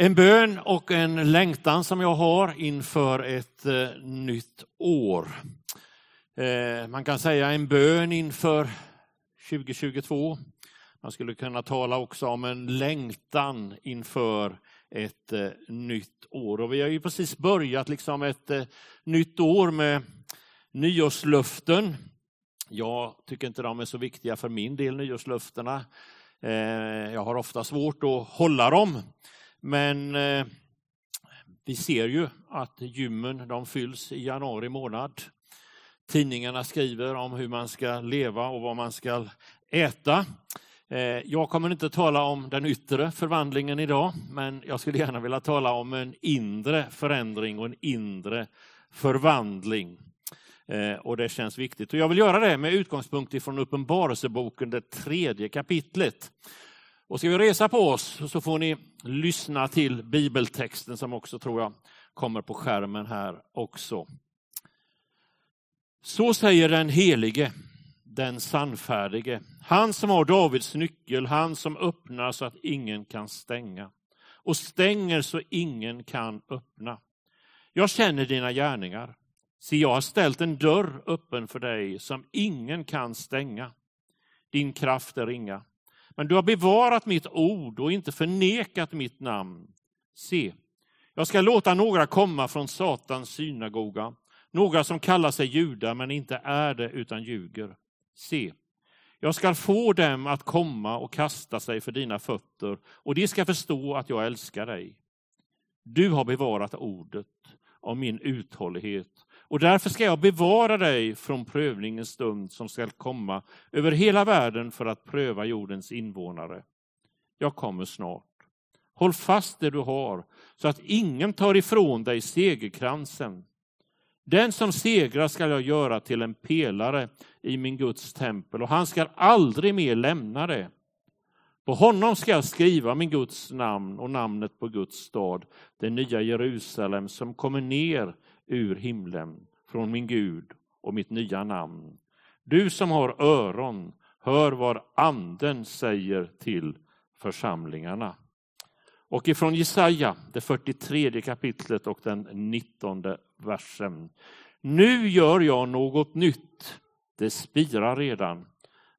En bön och en längtan som jag har inför ett eh, nytt år. Eh, man kan säga en bön inför 2022. Man skulle kunna tala också om en längtan inför ett eh, nytt år. Och vi har ju precis börjat liksom ett nytt år med nyårslöften. Jag tycker inte de är så viktiga för min del, nyårslöftena. Jag har ofta svårt att hålla dem. Men eh, vi ser ju att gymmen de fylls i januari månad. Tidningarna skriver om hur man ska leva och vad man ska äta. Eh, jag kommer inte tala om den yttre förvandlingen idag, men jag skulle gärna vilja tala om en inre förändring och en inre förvandling. Eh, och det känns viktigt. Och jag vill göra det med utgångspunkt ifrån Uppenbarelseboken, det tredje kapitlet. Och ska vi resa på oss så får ni lyssna till bibeltexten som också tror jag kommer på skärmen här också. Så säger den helige, den sannfärdige, han som har Davids nyckel, han som öppnar så att ingen kan stänga och stänger så ingen kan öppna. Jag känner dina gärningar. Se, jag har ställt en dörr öppen för dig som ingen kan stänga. Din kraft är ringa. Men du har bevarat mitt ord och inte förnekat mitt namn. Se, jag ska låta några komma från Satans synagoga, några som kallar sig judar men inte är det utan ljuger. Se, jag ska få dem att komma och kasta sig för dina fötter och de ska förstå att jag älskar dig. Du har bevarat ordet om min uthållighet och därför ska jag bevara dig från prövningens stund som skall komma över hela världen för att pröva jordens invånare. Jag kommer snart. Håll fast det du har så att ingen tar ifrån dig segerkransen. Den som segrar skall jag göra till en pelare i min Guds tempel och han skall aldrig mer lämna det. På honom ska jag skriva min Guds namn och namnet på Guds stad, det nya Jerusalem som kommer ner ur himlen från min Gud och mitt nya namn. Du som har öron, hör vad anden säger till församlingarna. Och ifrån Jesaja, det 43 kapitlet och den 19 versen. Nu gör jag något nytt, det spirar redan.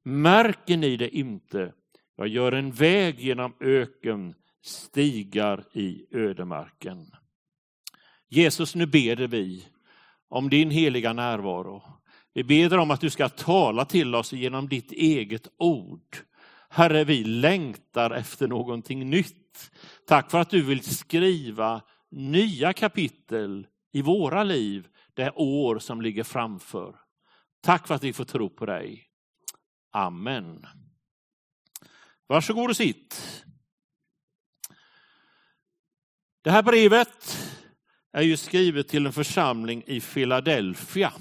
Märker ni det inte? Jag gör en väg genom öken, stigar i ödemarken. Jesus, nu ber vi om din heliga närvaro. Vi ber om att du ska tala till oss genom ditt eget ord. Herre, vi längtar efter någonting nytt. Tack för att du vill skriva nya kapitel i våra liv, det år som ligger framför. Tack för att vi får tro på dig. Amen. Varsågod och sitt. Det här brevet är ju skrivet till en församling i Philadelphia.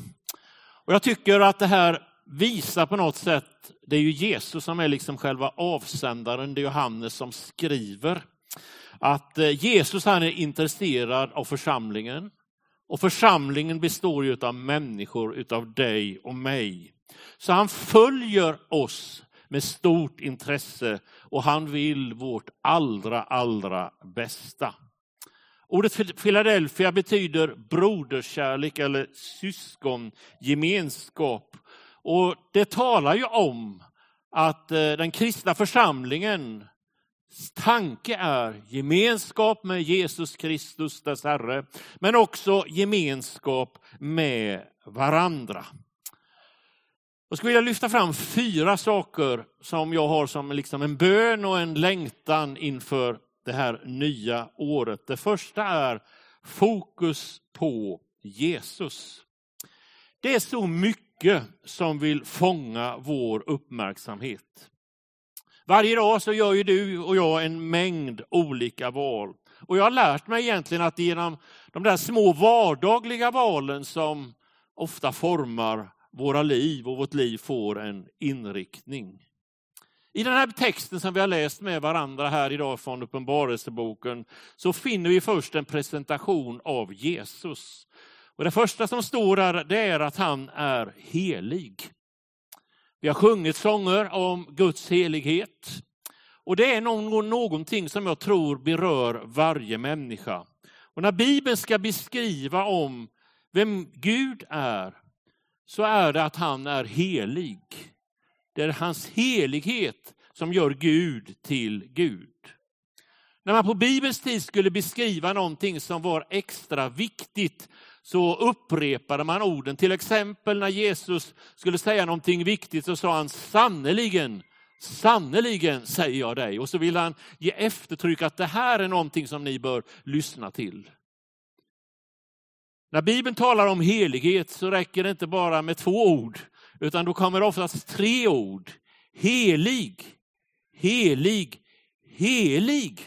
Och jag tycker att det här visar på något sätt, det är ju Jesus som är liksom själva avsändaren, det är Johannes som skriver. Att eh, Jesus han är intresserad av församlingen. Och församlingen består ju av människor, utav dig och mig. Så han följer oss med stort intresse och han vill vårt allra, allra bästa. Ordet Philadelphia betyder broderskärlek eller syskongemenskap. Och det talar ju om att eh, den kristna församlingens tanke är gemenskap med Jesus Kristus, dess Herre, men också gemenskap med varandra. Jag skulle vilja lyfta fram fyra saker som jag har som liksom en bön och en längtan inför det här nya året. Det första är fokus på Jesus. Det är så mycket som vill fånga vår uppmärksamhet. Varje dag så gör ju du och jag en mängd olika val. Och jag har lärt mig egentligen att genom de där små vardagliga valen som ofta formar våra liv och vårt liv får en inriktning. I den här texten som vi har läst med varandra här idag från Uppenbarelseboken så finner vi först en presentation av Jesus. Och Det första som står där det är att han är helig. Vi har sjungit sånger om Guds helighet. Och det är någonting som jag tror berör varje människa. Och när Bibeln ska beskriva om vem Gud är, så är det att han är helig. Det är hans helighet som gör Gud till Gud. När man på Bibelns tid skulle beskriva någonting som var extra viktigt så upprepade man orden. Till exempel när Jesus skulle säga någonting viktigt så sa han sannerligen, sannerligen säger jag dig. Och så vill han ge eftertryck att det här är någonting som ni bör lyssna till. När Bibeln talar om helighet så räcker det inte bara med två ord, utan då kommer oftast tre ord. Helig, helig, helig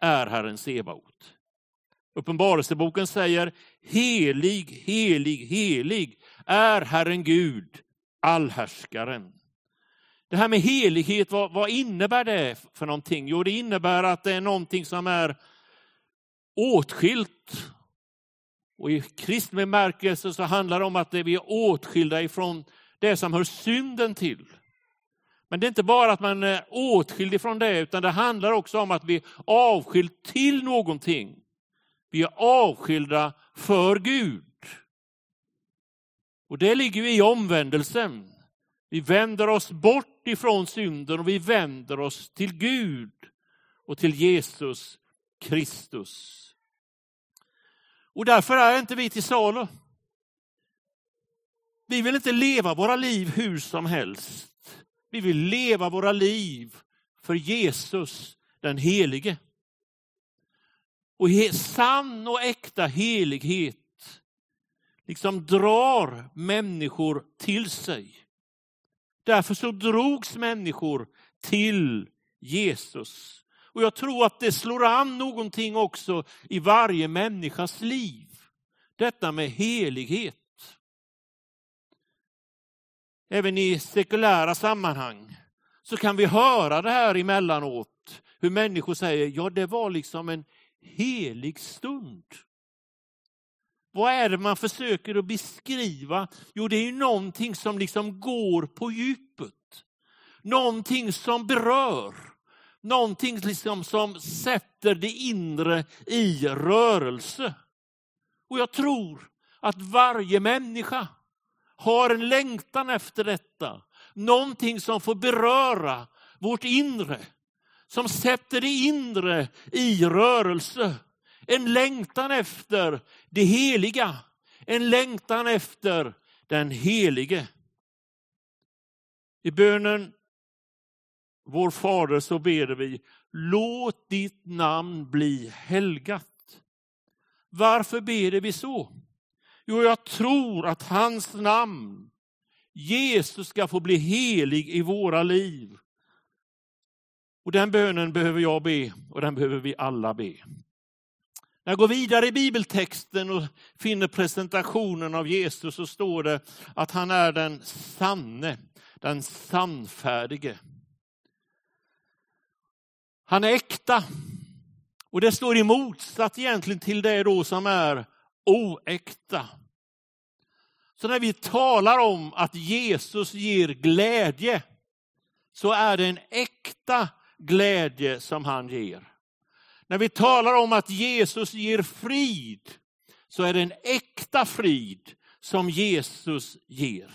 är Herren Sebaot. Uppenbarelseboken säger helig, helig, helig är Herren Gud, allhärskaren. Det här med helighet, vad, vad, innebär det för någonting? Jo, det innebär att det är någonting som är åtskilt. Och i kristen bemärkelse så handlar det om att vi är åtskilda ifrån det som hör synden till. Men det är inte bara att man är åtskild ifrån det, utan det handlar också om att vi är avskild till någonting. Vi är avskilda för Gud. Och det ligger ju i omvändelsen. Vi vänder oss bort ifrån synden och vi vänder oss till Gud och till Jesus Kristus. Och därför är inte vi till salu. Vi vill inte leva våra liv hur som helst. Vi vill leva våra liv för Jesus den helige. Och sann och äkta helighet liksom drar människor till sig. Därför så drogs människor till Jesus. Och jag tror att det slår an någonting också i varje människas liv. Detta med helighet. Även i sekulära sammanhang så kan vi höra det här emellanåt. Hur människor säger, ja det var liksom en helig stund. Vad är det man försöker att beskriva? Jo, det är någonting som liksom går på djupet. Någonting som berör. Någonting liksom som sätter det inre i rörelse. Och jag tror att varje människa har en längtan efter detta. Någonting som får beröra vårt inre. Som sätter det inre i rörelse. En längtan efter det heliga. En längtan efter den helige. I bönen Vår Fader så ber vi, låt ditt namn bli helgat. Varför ber vi så? Jo, jag tror att hans namn, Jesus, ska få bli helig i våra liv. Och den bönen behöver jag be och den behöver vi alla be. När jag går vidare i bibeltexten och finner presentationen av Jesus så står det att han är den sanne, den sannfärdige. Han är äkta. Och det står i motsats egentligen till det då som är oäkta. Så när vi talar om att Jesus ger glädje så är det en äkta glädje som han ger. När vi talar om att Jesus ger frid så är det en äkta frid som Jesus ger.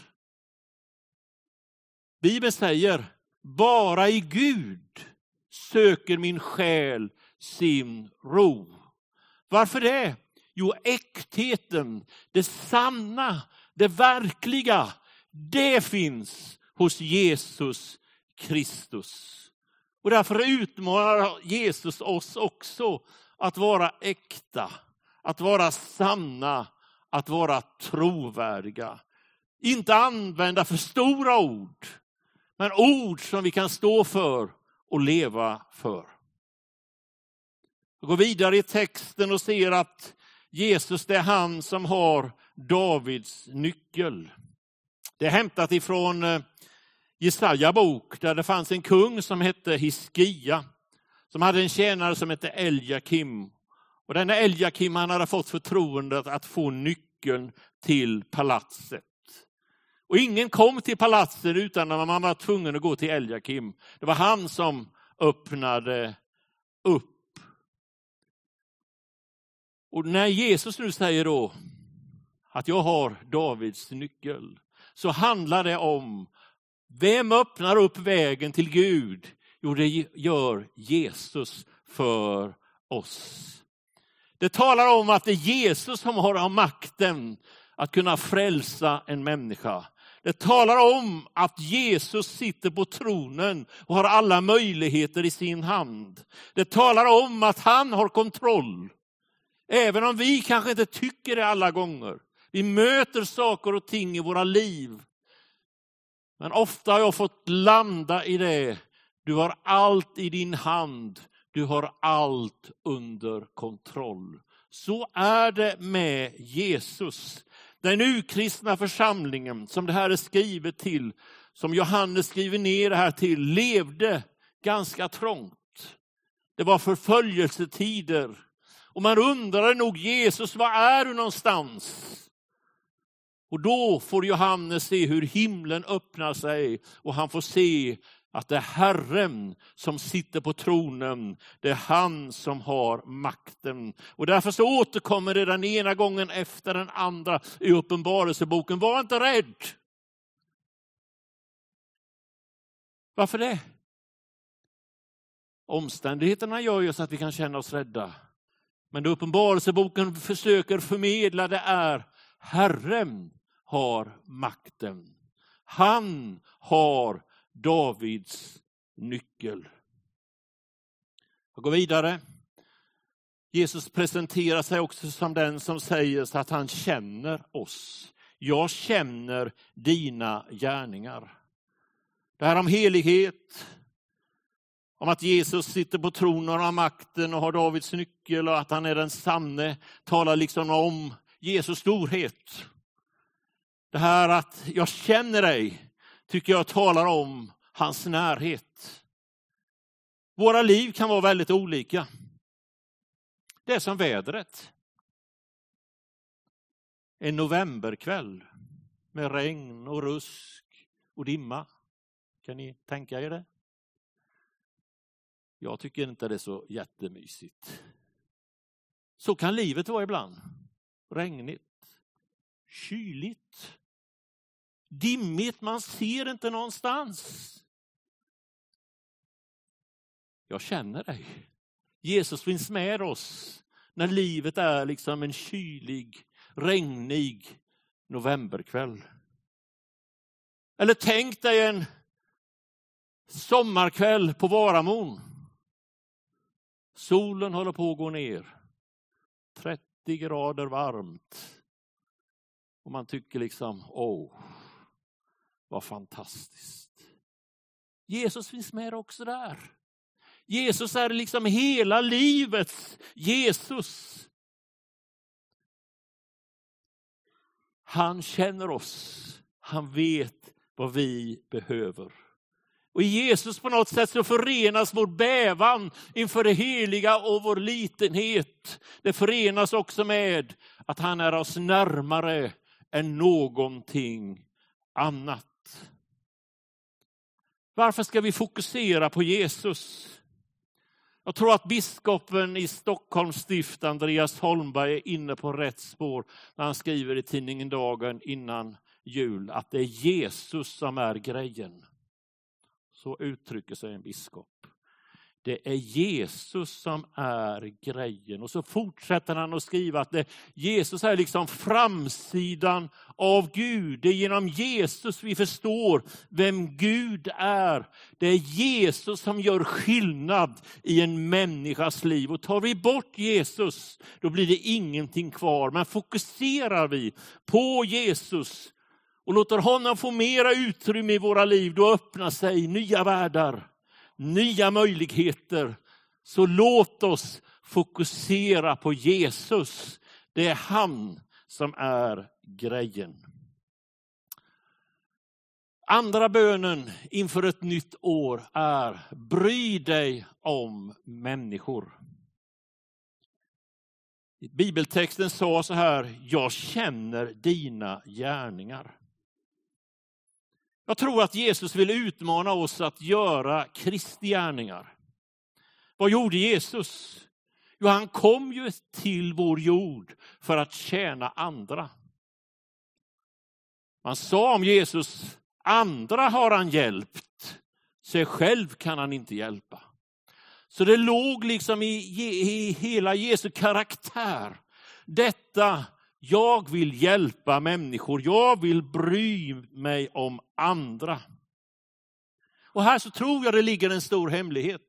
Bibeln säger, bara i Gud söker min själ sin ro. Varför det? Jo, äktheten, det sanna, det verkliga, det finns hos Jesus Kristus. Och därför utmanar Jesus oss också att vara äkta, att vara sanna, att vara trovärdiga. Inte använda för stora ord, men ord som vi kan stå för och leva för. Jag går vidare i texten och ser att Jesus det är han som har Davids nyckel. Det är hämtat ifrån eh, Jesaja bok där det fanns en kung som hette Hiskia. Som hade en tjänare som hette Eljakim. Och denna Eljakim han hade fått förtroendet att få nyckeln till palatset. Och ingen kom till palatset utan att man var tvungen att gå till Eljakim. Det var han som öppnade upp. Och när Jesus nu säger då att jag har Davids nyckel, så handlar det om vem öppnar upp vägen till Gud? Jo, det gör Jesus för oss. Det talar om att det är Jesus som har makten att kunna frälsa en människa. Det talar om att Jesus sitter på tronen och har alla möjligheter i sin hand. Det talar om att han har kontroll. Även om vi kanske inte tycker det alla gånger. Vi möter saker och ting i våra liv. Men ofta har jag fått landa i det. Du har allt i din hand. Du har allt under kontroll. Så är det med Jesus. Den urkristna församlingen som det här är skrivet till, som Johannes skriver ner det här till, levde ganska trångt. Det var förföljelsetider. Och man undrade nog, Jesus, var är du någonstans? Och då får Johannes se hur himlen öppnar sig och han får se att det är Herren som sitter på tronen. Det är han som har makten. Och därför så återkommer det den ena gången efter den andra i Uppenbarelseboken. Var inte rädd. Varför det? Omständigheterna gör ju så att vi kan känna oss rädda. Men det Uppenbarelseboken försöker förmedla det är Herren har makten. Han har Davids nyckel. Jag går vidare. Jesus presenterar sig också som den som säger att han känner oss. Jag känner dina gärningar. Det här om helighet, om att Jesus sitter på tronen och har makten och har Davids nyckel och att han är den sanne, talar liksom om Jesus storhet. Det här att jag känner dig, tycker jag talar om hans närhet. Våra liv kan vara väldigt olika. Det är som vädret. En novemberkväll med regn och rusk och dimma. Kan ni tänka er det? Jag tycker inte det är så jättemysigt. Så kan livet vara ibland. Regnigt, kyligt, dimmigt, man ser inte någonstans. Jag känner dig. Jesus finns med oss när livet är liksom en kylig, regnig novemberkväll. Eller tänk dig en sommarkväll på Varamon. Solen håller på att gå ner. 30 grader varmt. Och man tycker liksom, åh, vad fantastiskt. Jesus finns med också där. Jesus är liksom hela livets Jesus. Han känner oss. Han vet vad vi behöver. Och i Jesus på något sätt så förenas vår bävan inför det heliga och vår litenhet. Det förenas också med att han är oss närmare än någonting annat. Varför ska vi fokusera på Jesus? Jag tror att biskopen i Stockholms stift, Andreas Holmberg, är inne på rätt spår när han skriver i tidningen Dagen innan jul att det är Jesus som är grejen. Så uttrycker sig en biskop. Det är Jesus som är grejen. Och så fortsätter han att skriva att det, Jesus är liksom framsidan av Gud. Det är genom Jesus vi förstår vem Gud är. Det är Jesus som gör skillnad i en människas liv. Och tar vi bort Jesus, då blir det ingenting kvar. Men fokuserar vi på Jesus och låter honom få mera utrymme i våra liv, då öppnar sig nya världar nya möjligheter. Så låt oss fokusera på Jesus. Det är han som är grejen. Andra bönen inför ett nytt år är bry dig om människor. Bibeltexten sa så här, jag känner dina gärningar. Jag tror att Jesus vill utmana oss att göra Kristi gärningar. Vad gjorde Jesus? Jo, han kom ju till vår jord för att tjäna andra. Man sa om Jesus, andra har han hjälpt, sig själv kan han inte hjälpa. Så det låg liksom i, i hela Jesu karaktär. Detta, jag vill hjälpa människor, jag vill bry mig om andra. Och här så tror jag det ligger en stor hemlighet.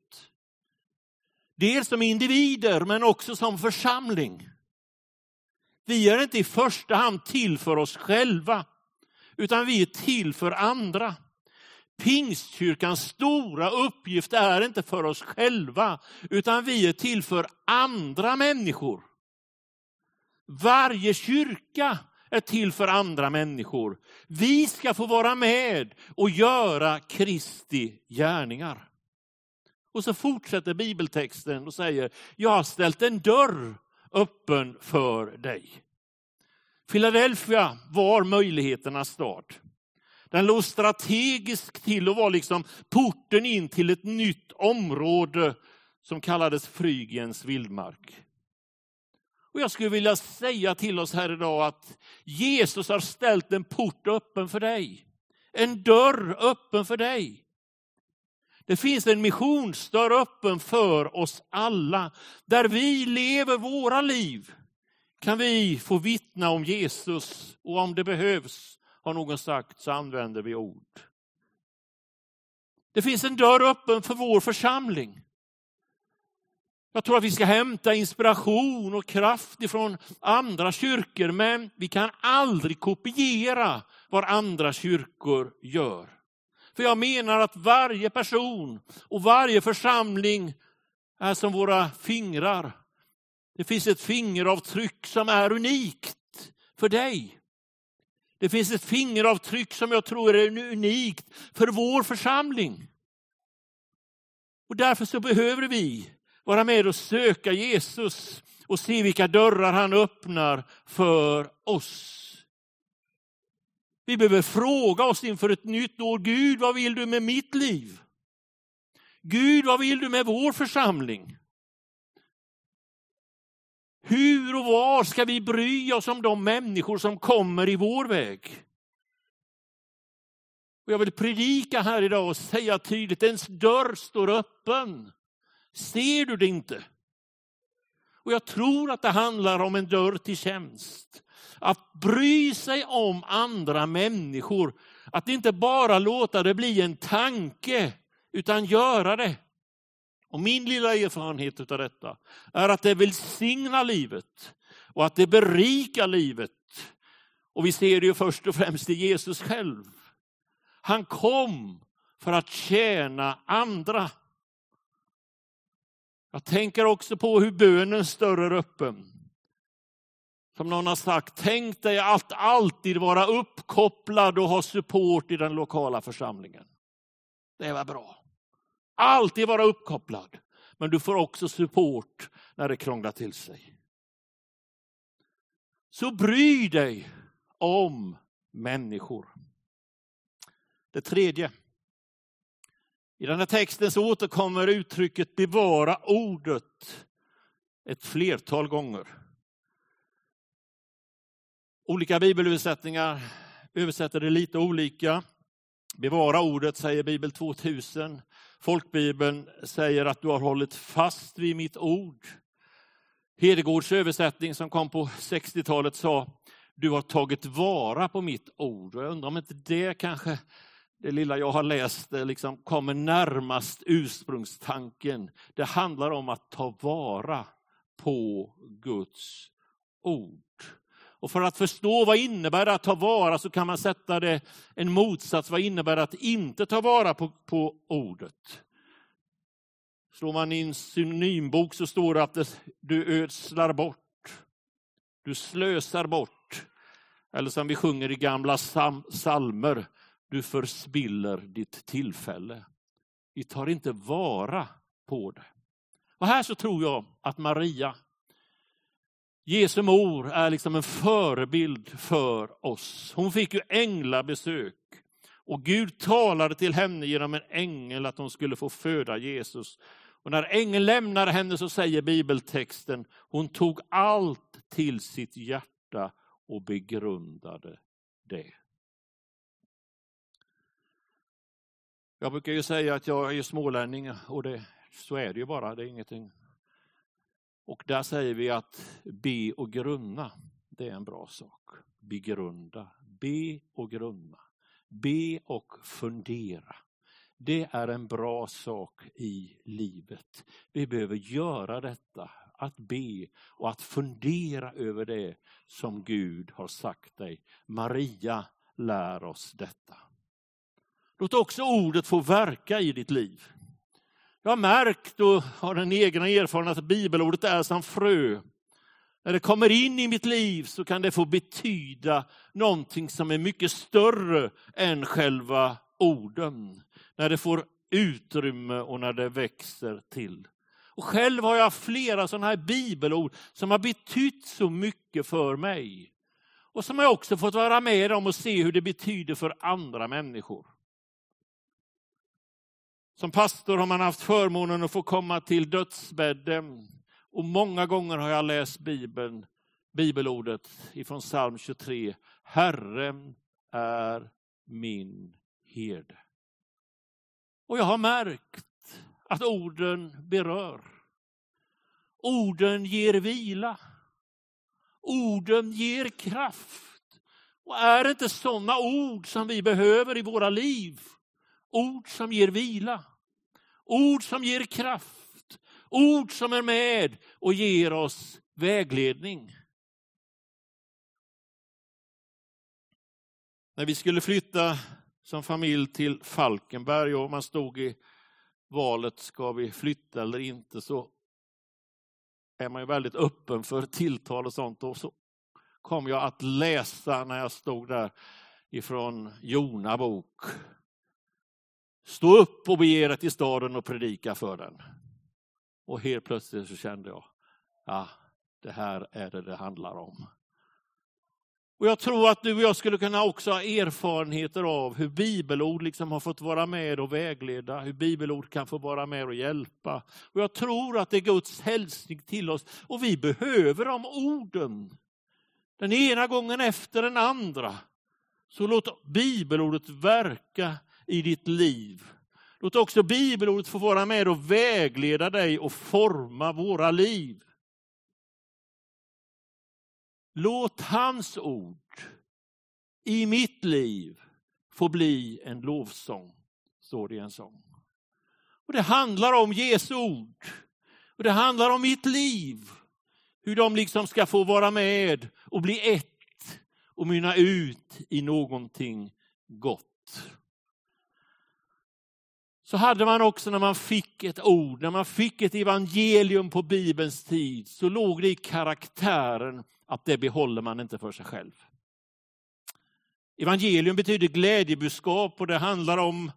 Dels som individer men också som församling. Vi är inte i första hand till för oss själva, utan vi är till för andra. Pingstkyrkans stora uppgift är inte för oss själva, utan vi är till för andra människor. Varje kyrka är till för andra människor. Vi ska få vara med och göra Kristi gärningar. Och så fortsätter bibeltexten och säger, jag har ställt en dörr öppen för dig. Philadelphia var möjligheternas stad. Den låg strategiskt till och var liksom porten in till ett nytt område som kallades Frygiens vildmark. Och jag skulle vilja säga till oss här idag att Jesus har ställt en port öppen för dig. En dörr öppen för dig. Det finns en missionsdörr öppen för oss alla. Där vi lever våra liv kan vi få vittna om Jesus och om det behövs, har någon sagt, så använder vi ord. Det finns en dörr öppen för vår församling. Jag tror att vi ska hämta inspiration och kraft ifrån andra kyrkor, men vi kan aldrig kopiera vad andra kyrkor gör. För jag menar att varje person och varje församling är som våra fingrar. Det finns ett fingeravtryck som är unikt för dig. Det finns ett fingeravtryck som jag tror är unikt för vår församling. Och därför så behöver vi vara med och söka Jesus och se vilka dörrar han öppnar för oss. Vi behöver fråga oss inför ett nytt år, Gud vad vill du med mitt liv? Gud vad vill du med vår församling? Hur och var ska vi bry oss om de människor som kommer i vår väg? Och jag vill predika här idag och säga tydligt, ens dörr står öppen. Ser du det inte? Och jag tror att det handlar om en dörr till tjänst. Att bry sig om andra människor. Att inte bara låta det bli en tanke, utan göra det. Och min lilla erfarenhet av detta är att det välsignar livet och att det berikar livet. Och vi ser det ju först och främst i Jesus själv. Han kom för att tjäna andra. Jag tänker också på hur bönen större öppen. Som någon har sagt, tänk dig att alltid vara uppkopplad och ha support i den lokala församlingen. Det var bra. Alltid vara uppkopplad. Men du får också support när det krånglar till sig. Så bry dig om människor. Det tredje. I den här texten så återkommer uttrycket bevara ordet ett flertal gånger. Olika bibelöversättningar översätter det lite olika. Bevara ordet säger Bibel 2000. Folkbibeln säger att du har hållit fast vid mitt ord. Hedegårds översättning som kom på 60-talet sa du har tagit vara på mitt ord. Och jag undrar om inte det kanske, det lilla jag har läst, liksom kommer närmast ursprungstanken. Det handlar om att ta vara på Guds ord. Och för att förstå vad innebär det att ta vara så kan man sätta det en motsats. Vad innebär det att inte ta vara på, på ordet? Slår man i en synonymbok så står det att det, du ödslar bort. Du slösar bort. Eller som vi sjunger i gamla psalmer du förspiller ditt tillfälle. Vi tar inte vara på det. Och här så tror jag att Maria Jesu mor är liksom en förebild för oss. Hon fick ju änglabesök och Gud talade till henne genom en ängel att hon skulle få föda Jesus. Och när ängeln lämnar henne så säger bibeltexten, hon tog allt till sitt hjärta och begrundade det. Jag brukar ju säga att jag är smålänning och det, så är det ju bara, det är ingenting. Och där säger vi att be och grunna, det är en bra sak. Begrunda, be och grunna. Be och fundera. Det är en bra sak i livet. Vi behöver göra detta, att be och att fundera över det som Gud har sagt dig. Maria lär oss detta. Låt också ordet få verka i ditt liv. Jag har märkt och har en egen erfarenhet att bibelordet är som frö. När det kommer in i mitt liv så kan det få betyda någonting som är mycket större än själva orden. När det får utrymme och när det växer till. Och själv har jag flera sådana här bibelord som har betytt så mycket för mig. Och som jag också fått vara med om och se hur det betyder för andra människor. Som pastor har man haft förmånen att få komma till dödsbädden. Och många gånger har jag läst Bibeln, bibelordet ifrån psalm 23. Herren är min herde. Och jag har märkt att orden berör. Orden ger vila. Orden ger kraft. Och är det inte sådana ord som vi behöver i våra liv? Ord som ger vila. Ord som ger kraft. Ord som är med och ger oss vägledning. När vi skulle flytta som familj till Falkenberg och man stod i valet, ska vi flytta eller inte, så är man ju väldigt öppen för tilltal och sånt. Och så kom jag att läsa när jag stod där ifrån Jona bok. Stå upp och bege er till staden och predika för den. Och helt plötsligt så kände jag, ja, det här är det det handlar om. Och Jag tror att du och jag skulle kunna också ha erfarenheter av hur bibelord liksom har fått vara med och vägleda, hur bibelord kan få vara med och hjälpa. Och Jag tror att det är Guds hälsning till oss och vi behöver de orden. Den ena gången efter den andra. Så låt bibelordet verka i ditt liv. Låt också bibelordet få vara med och vägleda dig och forma våra liv. Låt hans ord i mitt liv få bli en lovsång, står det i en sång. Och Det handlar om Jesu ord. Och Det handlar om mitt liv. Hur de liksom ska få vara med och bli ett och mynna ut i någonting gott. Så hade man också när man fick ett ord, när man fick ett evangelium på Bibelns tid, så låg det i karaktären att det behåller man inte för sig själv. Evangelium betyder glädjebudskap och det handlar om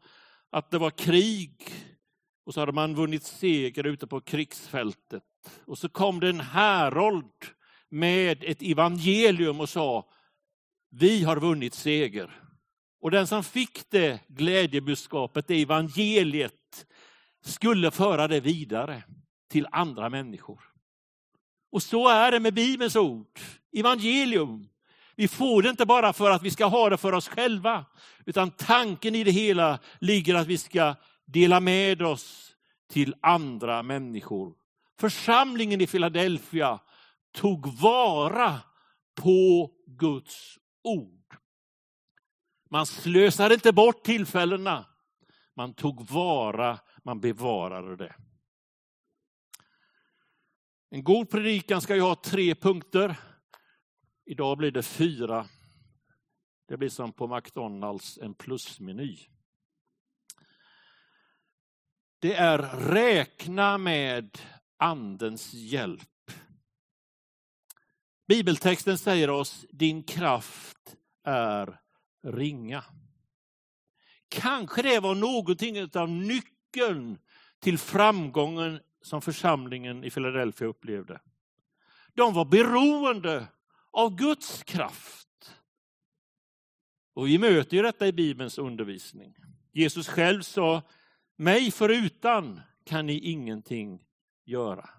att det var krig och så hade man vunnit seger ute på krigsfältet. Och så kom det en härold med ett evangelium och sa, vi har vunnit seger. Och den som fick det glädjebudskapet, det evangeliet, skulle föra det vidare till andra människor. Och så är det med Bibelns ord, evangelium. Vi får det inte bara för att vi ska ha det för oss själva, utan tanken i det hela ligger att vi ska dela med oss till andra människor. Församlingen i Philadelphia tog vara på Guds ord. Man slösade inte bort tillfällena. Man tog vara, man bevarade det. En god predikan ska ju ha tre punkter. Idag blir det fyra. Det blir som på McDonalds, en plusmeny. Det är räkna med andens hjälp. Bibeltexten säger oss, din kraft är ringa. Kanske det var någonting av nyckeln till framgången som församlingen i Philadelphia upplevde. De var beroende av Guds kraft. Och vi möter ju detta i Bibelns undervisning. Jesus själv sa, mig förutan kan ni ingenting göra.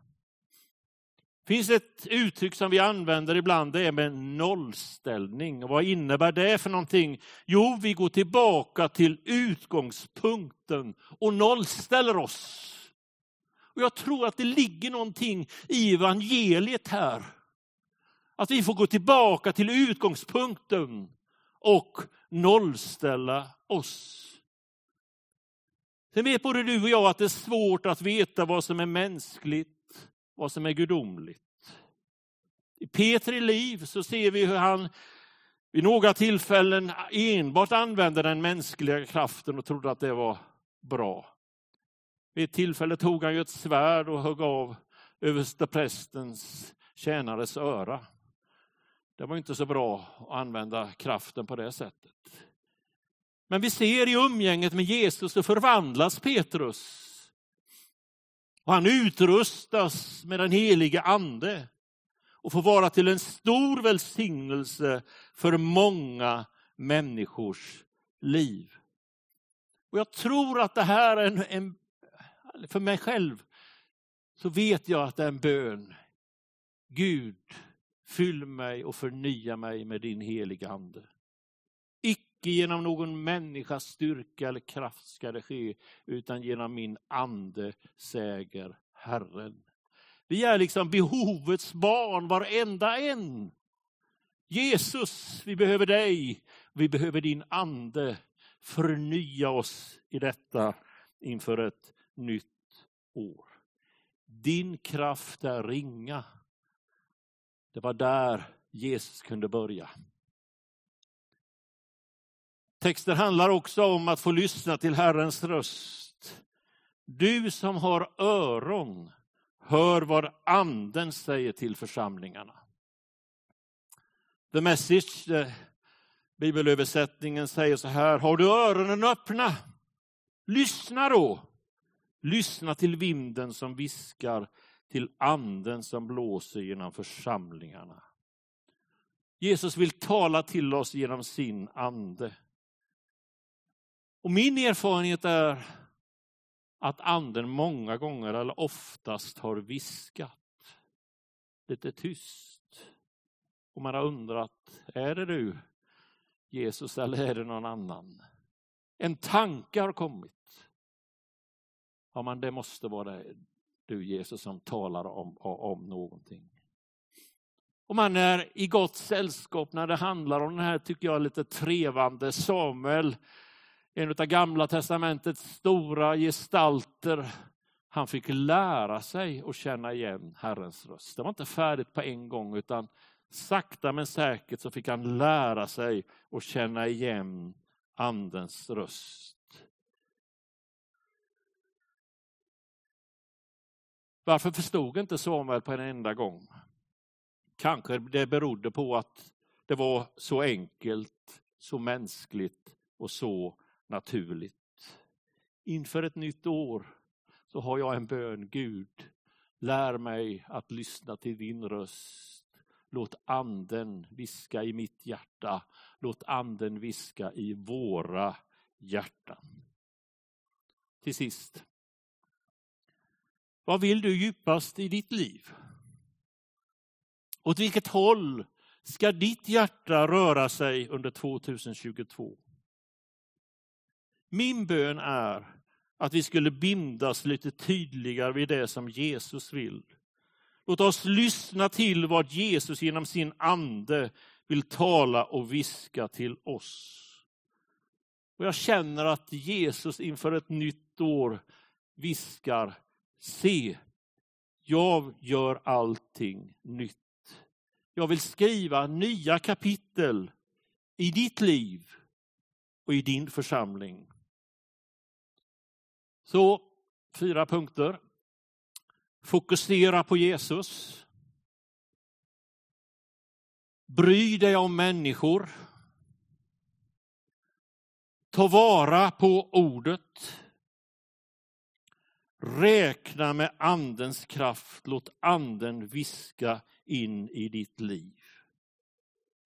Det finns ett uttryck som vi använder ibland, det är med nollställning. Och vad innebär det för någonting? Jo, vi går tillbaka till utgångspunkten och nollställer oss. Och jag tror att det ligger någonting i evangeliet här. Att vi får gå tillbaka till utgångspunkten och nollställa oss. Sen vet både du och jag att det är svårt att veta vad som är mänskligt, vad som är gudomligt. I Petri liv så ser vi hur han vid några tillfällen enbart använde den mänskliga kraften och trodde att det var bra. Vid ett tillfälle tog han ju ett svärd och högg av översteprästens tjänares öra. Det var inte så bra att använda kraften på det sättet. Men vi ser i umgänget med Jesus så förvandlas Petrus. Och han utrustas med den helige ande och får vara till en stor välsignelse för många människors liv. Och Jag tror att det här är en, en för mig själv, så vet jag att det är en bön. Gud, fyll mig och förnya mig med din heliga Ande. Icke genom någon människas styrka eller kraft ska det ske, utan genom min ande, säger Herren. Vi är liksom behovets barn, varenda en. Jesus, vi behöver dig. Vi behöver din ande. Förnya oss i detta inför ett nytt år. Din kraft är ringa. Det var där Jesus kunde börja. Texten handlar också om att få lyssna till Herrens röst. Du som har öron, hör vad anden säger till församlingarna. The message, bibelöversättningen säger så här, har du öronen öppna? Lyssna då. Lyssna till vinden som viskar, till anden som blåser genom församlingarna. Jesus vill tala till oss genom sin ande. Och min erfarenhet är att anden många gånger eller oftast har viskat lite tyst. Och man har undrat, är det du Jesus eller är det någon annan? En tanke har kommit. Ja, men det måste vara du Jesus som talar om, om någonting. Och man är i gott sällskap när det handlar om den här, tycker jag, lite trevande Samuel en av gamla testamentets stora gestalter. Han fick lära sig att känna igen Herrens röst. Det var inte färdigt på en gång utan sakta men säkert så fick han lära sig att känna igen Andens röst. Varför förstod inte Samuel på en enda gång? Kanske det berodde på att det var så enkelt, så mänskligt och så naturligt. Inför ett nytt år så har jag en bön. Gud, lär mig att lyssna till din röst. Låt anden viska i mitt hjärta. Låt anden viska i våra hjärtan. Till sist. Vad vill du djupast i ditt liv? Åt vilket håll ska ditt hjärta röra sig under 2022? Min bön är att vi skulle bindas lite tydligare vid det som Jesus vill. Låt oss lyssna till vad Jesus genom sin ande vill tala och viska till oss. Och Jag känner att Jesus inför ett nytt år viskar, se, jag gör allting nytt. Jag vill skriva nya kapitel i ditt liv och i din församling. Så, fyra punkter. Fokusera på Jesus. Bry dig om människor. Ta vara på ordet. Räkna med andens kraft. Låt anden viska in i ditt liv.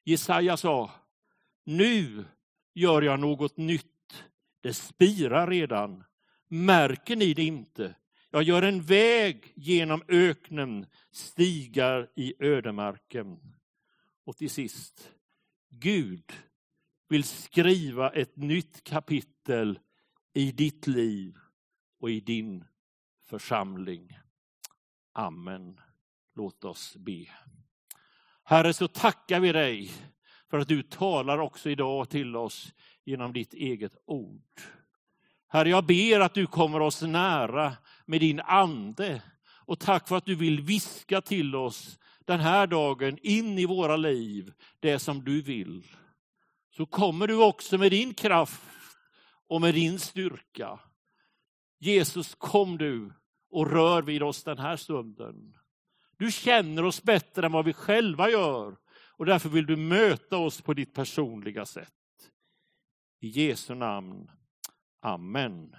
Jesaja sa, nu gör jag något nytt. Det spirar redan. Märker ni det inte? Jag gör en väg genom öknen, stigar i ödemarken. Och till sist, Gud vill skriva ett nytt kapitel i ditt liv och i din församling. Amen. Låt oss be. Herre, så tackar vi dig för att du talar också idag till oss genom ditt eget ord. Herre, jag ber att du kommer oss nära med din ande och tack för att du vill viska till oss den här dagen in i våra liv det som du vill. Så kommer du också med din kraft och med din styrka. Jesus, kom du och rör vid oss den här stunden. Du känner oss bättre än vad vi själva gör och därför vill du möta oss på ditt personliga sätt. I Jesu namn. Amen.